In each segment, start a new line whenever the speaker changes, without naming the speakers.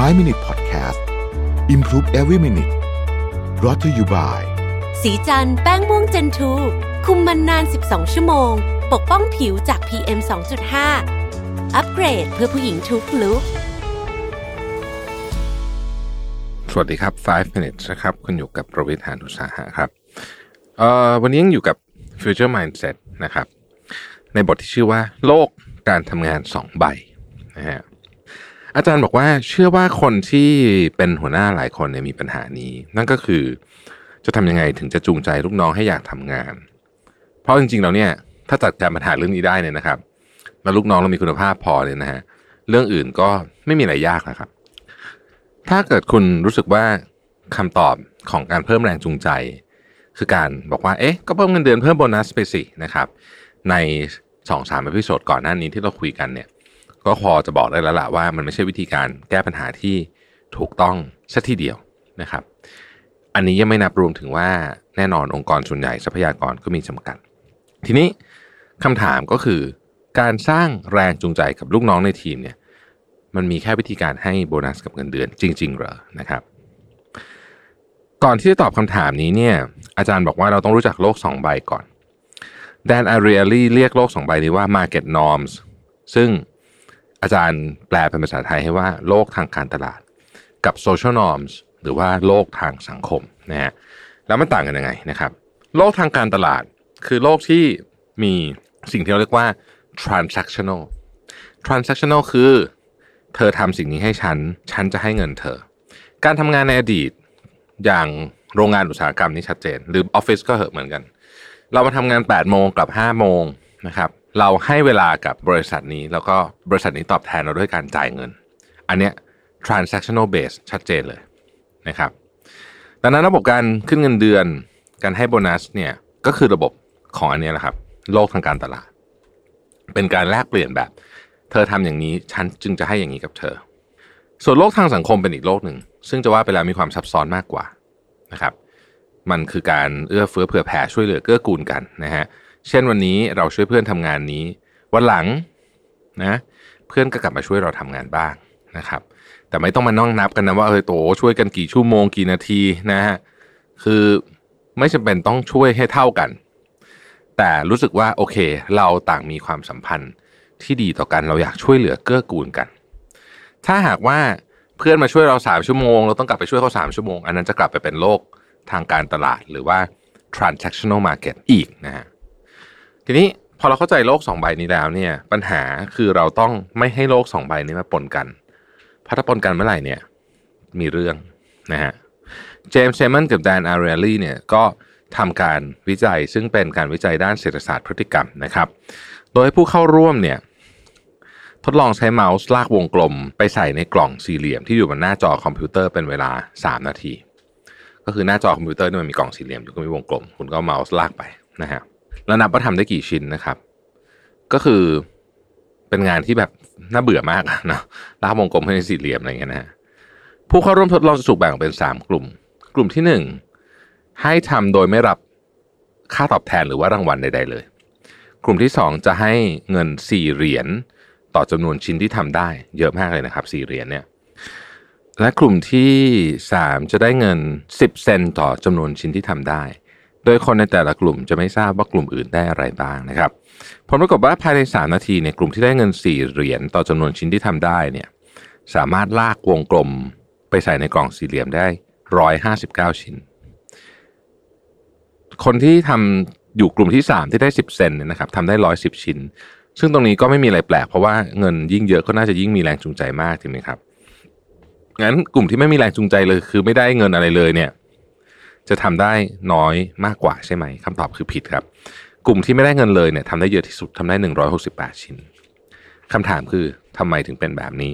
5 Minute Podcast Improve Every Minute รอ t ธออยู่บ่าย
สีจันแป้งม่วงเจนทูคุมมันนาน 12 ชั่วโมง ปกป้องผิวจาก PM 2.5 อัปเกรดเพื่อผู้หญิงทุกลุก
สวัสดีครับ 5 minutes นะครับคุณอยู่กับประวิทยานุสาหะครับเอ่อวันนี้ยังอยู่กับ future mindset นะครับ ในบทที่ชื่อว่า โลกการทำงาน2ใบนะฮะ อาจารย์บอกว่าเชื่อว่าคนที่เป็นหัวหน้าหลายคนเนี่ยมีปัญหานี้ นั่นก็คือจะทำยังไงถึงจะจูงใจลูกน้องให้อยากทำงาน เพราะจริงๆแล้วเนี่ย ถ้าจัดการปัญหาเรื่องนี้ได้เนี่ยนะครับ แล้วลูกน้องเรามีคุณภาพพอเนี่ยนะฮะเรื่องอื่นก็ไม่มีอะไรยากนะครับ ถ้าเกิดคุณรู้สึกว่าคำตอบของการเพิ่มแรงจูงใจ คือการบอกว่าเอ๊ะก็เพิ่มเงินเดือนเพิ่มโบนัสไปสินะครับ ในสองสาม episode ก่อนหน้านี้ที่เราคุยกันเนี่ย ก็พอจะบอกได้แล้วล่ะว่ามันไม่ใช่วิธีการแก้ปัญหาที่ถูกต้องซะทีเดียวนะครับ อันนี้ยังไม่นับรวมถึงว่าแน่นอนองค์กรส่วนใหญ่ทรัพยากรก็มีจำกัด ทีนี้คำถามก็คือการสร้างแรงจูงใจกับลูกน้องในทีมเนี่ยมันมีแค่วิธีการให้โบนัสกับเงินเดือนจริง ๆ เหรอนะครับ ก่อนที่จะตอบคำถามนี้เนี่ยอาจารย์บอกว่าเราต้องรู้จักโลก 2 ใบก่อนแดนอารีลี่เรียกโลก 2 ใบนี้ว่า market norms ซึ่ง อาจารย์แปลเป็นภาษาไทยให้ว่าโลกทางการตลาด กับ social norms หรือว่าโลกทางสังคมนะฮะแล้วมันต่างกันยังไงนะครับ โลกทางการตลาดคือโลกที่มีสิ่งที่เราเรียกว่า transactional transactional คือ เธอทำสิ่งนี้ให้ฉัน ฉันจะให้เงินเธอ การทำงานในอดีตอย่างโรงงานอุตสาหกรรมนี่ชัดเจน หรือออฟฟิศก็เหอะเหมือนกัน เรามาทำงาน 8 โมงกลับ 5 โมงนะครับ เราให้เวลากับบริษัทนี้แล้วก็บริษัทนี้ตอบแทนเราด้วยการจ่ายเงิน อันเนี้ย transactional base ชัดเจนเลยนะครับดังนั้นระบบการขึ้นเงินเดือน การให้โบนัสเนี่ยก็คือระบบของอันเนี้ยแหละครับ โลกทางการตลาด เป็นการแลกเปลี่ยนแบบ เธอทำอย่างนี้ฉันจึงจะให้อย่างนี้กับเธอ ส่วนโลกทางสังคมเป็นอีกโลกหนึ่ง ซึ่งจะว่าไปแล้วมีความซับซ้อนมากกว่านะครับ มันคือการเอื้อเฟื้อเผื่อแผ่ช่วยเหลือเกื้อกูลกันนะฮะ เช่นวันนี้เราช่วยเพื่อนทำงานนี้ วันหลังนะเพื่อนก็กลับมาช่วยเราทำงานบ้างนะครับ แต่ไม่ต้องมานั่งนับกันนะว่าเออโตช่วยกันกี่ชั่วโมงกี่นาทีนะฮะคือไม่จำเป็นต้องช่วยให้เท่ากัน แต่รู้สึกว่าโอเค เราต่างมีความสัมพันธ์ที่ดีต่อกันเราอยากช่วยเหลือเกื้อกูลกัน ถ้าหากว่าเพื่อนมาช่วยเราสามชั่วโมง เราต้องกลับไปช่วยเขาสามชั่วโมง อันนั้นจะกลับไปเป็นโลกทางการตลาดหรือว่า transactional market อีกนะฮะ ทีนี้พอเราเข้าใจโลกสองใบนี้แล้วเนี่ย ปัญหาคือเราต้องไม่ให้โลกสองใบนี้มาปนกันพราะถ้าปนกันเมื่อไหร่เนี่ย มีเรื่องนะฮะJames Heyman กับ Dan Ariely เนี่ยก็ทำการวิจัยซึ่งเป็นการวิจัยด้านเศรษฐศาสตร์พฤติกรรมนะครับ โดยผู้เข้าร่วมเนี่ยทดลองใช้เมาส์ลากวงกลม ไปใส่ในกล่องสี่เหลี่ยมที่อยู่บนหน้าจอคอมพิวเตอร์เป็นเวลา 3 นาที ก็คือหน้าจอคอมพิวเตอร์นี่มันมีกล่องสี่เหลี่ยมอยู่ก็มีวงกลม คุณก็เมาส์ลากไปนะฮะ แล้วนับว่าทำได้กี่ชิ้นนะครับ ก็คือเป็นงานที่แบบน่าเบื่อมากนะลากวงกลมให้สี่เหลี่ยมอะไรเงี้ยนะฮะผู้เข้าร่วมทดลองจะถูกแบ่งเป็น3กลุ่ม กลุ่มที่1ให้ทำโดยไม่รับค่าตอบแทนหรือว่ารางวัลใด ๆ เลย กลุ่มที่2จะให้เงิน4เหรียญต่อจำนวนชิ้นที่ทำได้ เยอะมากเลยนะครับ4เหรียญเนี่ยและกลุ่มที่ 3 จะได้เงิน 10 เซนต์ต่อจำนวนชิ้นที่ทำได้ โดยคนในแต่ละกลุ่มจะไม่ทราบว่ากลุ่มอื่นได้อะไรบ้างนะครับ ผลปรากฏว่าภายใน 3 นาทีเนี่ยกลุ่มที่ได้เงิน 4 เหรียญต่อจำนวนชิ้นที่ทำได้เนี่ยสามารถลากวงกลมไปใส่ในกล่องสี่เหลี่ยมได้ 159 ชิ้น คนที่ทำอยู่กลุ่มที่ 3 ที่ได้ 10 เซนเนี่ยนะครับทำได้ 110 ชิ้น ซึ่งตรงนี้ก็ไม่มีอะไรแปลก เพราะว่าเงินยิ่งเยอะก็น่าจะยิ่งมีแรงจูงใจมากถูกไหมครับงั้นกลุ่มที่ไม่มีแรงจูงใจเลยคือไม่ได้เงินอะไรเลยเนี่ย จะทำได้น้อยมากกว่าใช่ไหมคำตอบคือผิดครับ กลุ่มที่ไม่ได้เงินเลยเนี่ยทำได้เยอะที่สุดทำได้ 168 ชิ้นคำถามคือทำไมถึงเป็นแบบนี้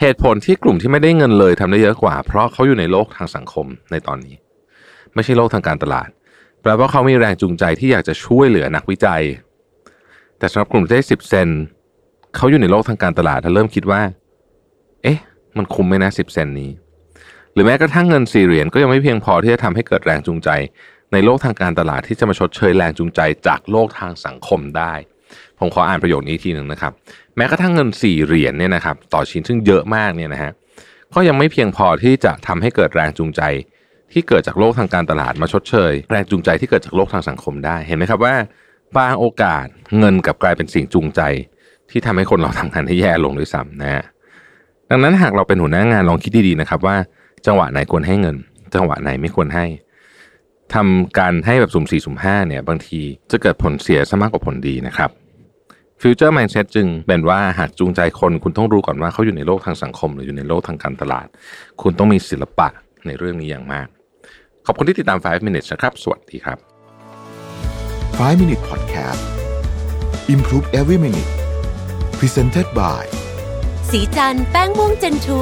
เหตุผลที่กลุ่มที่ไม่ได้เงินเลยทำได้เยอะกว่า เพราะเขาอยู่ในโลกทางสังคมในตอนนี้ ไม่ใช่โลกทางการตลาดแปลว่าเขามีแรงจูงใจที่อยากจะช่วยเหลือนักวิจัย แต่สำหรับกลุ่มที่ได้สิบเซนเขาอยู่ในโลกทางการตลาดและเริ่มคิดว่า เอ๊ะ มันคุ้มไหมนะสิบเซนนี้ หรือแม้กระทั่งเงินสี่เหรียญก็ยังไม่เพียงพอที่จะทำให้เกิดแรงจูงใจ ในโลกทางการตลาดที่จะมาชดเชยแรงจูงใจจากโลกทางสังคมได้ ผมขออ่านประโยคนี้ทีหนึ่งนะครับ แม้กระทั่งเงิน4เหรียญเนี่ยนะครับต่อชิ้นซึ่งเยอะมากเนี่ยนะฮะก็ยังไม่เพียงพอที่จะทำให้เกิดแรงจูงใจ ที่เกิดจากโลกทางการตลาดมาชดเชย แรงจูงใจที่เกิดจากโลกทางสังคมได้เห็นไหมครับว่าบางโอกาสเงินกลับกลายเป็นสิ่งจูงใจ ที่ทำให้คนเราทำงานให้แย่ลงด้วยซ้ำนะฮะดังนั้นหากเราเป็นหัวหน้างานลองคิดดีๆนะครับว่า จังหวะไหนควรให้เงิน จังหวะไหนไม่ควรให้ทำการให้แบบสุ่มสี่สุ่มห้าเนี่ยบางทีจะเกิดผลเสียซะมากกว่าผลดีนะครับฟิวเจอร์ม n นเซ็ตจึงเป็นว่าหากจูงใจคนคุณต้องรู้ก่อนว่าเขาอยู่ในโลกทางสังคม หรืออยู่ในโลกทางการตลาด คุณต้องมีศิลปะในเรื่องนี้อย่างมาก ขอบคุณที่ติดตาม 5 minutes นะครับ สวัสดีครับ
5 Minute Podcast Improve Every Minute Presented by
สีจันแป้งม่วงเจนทู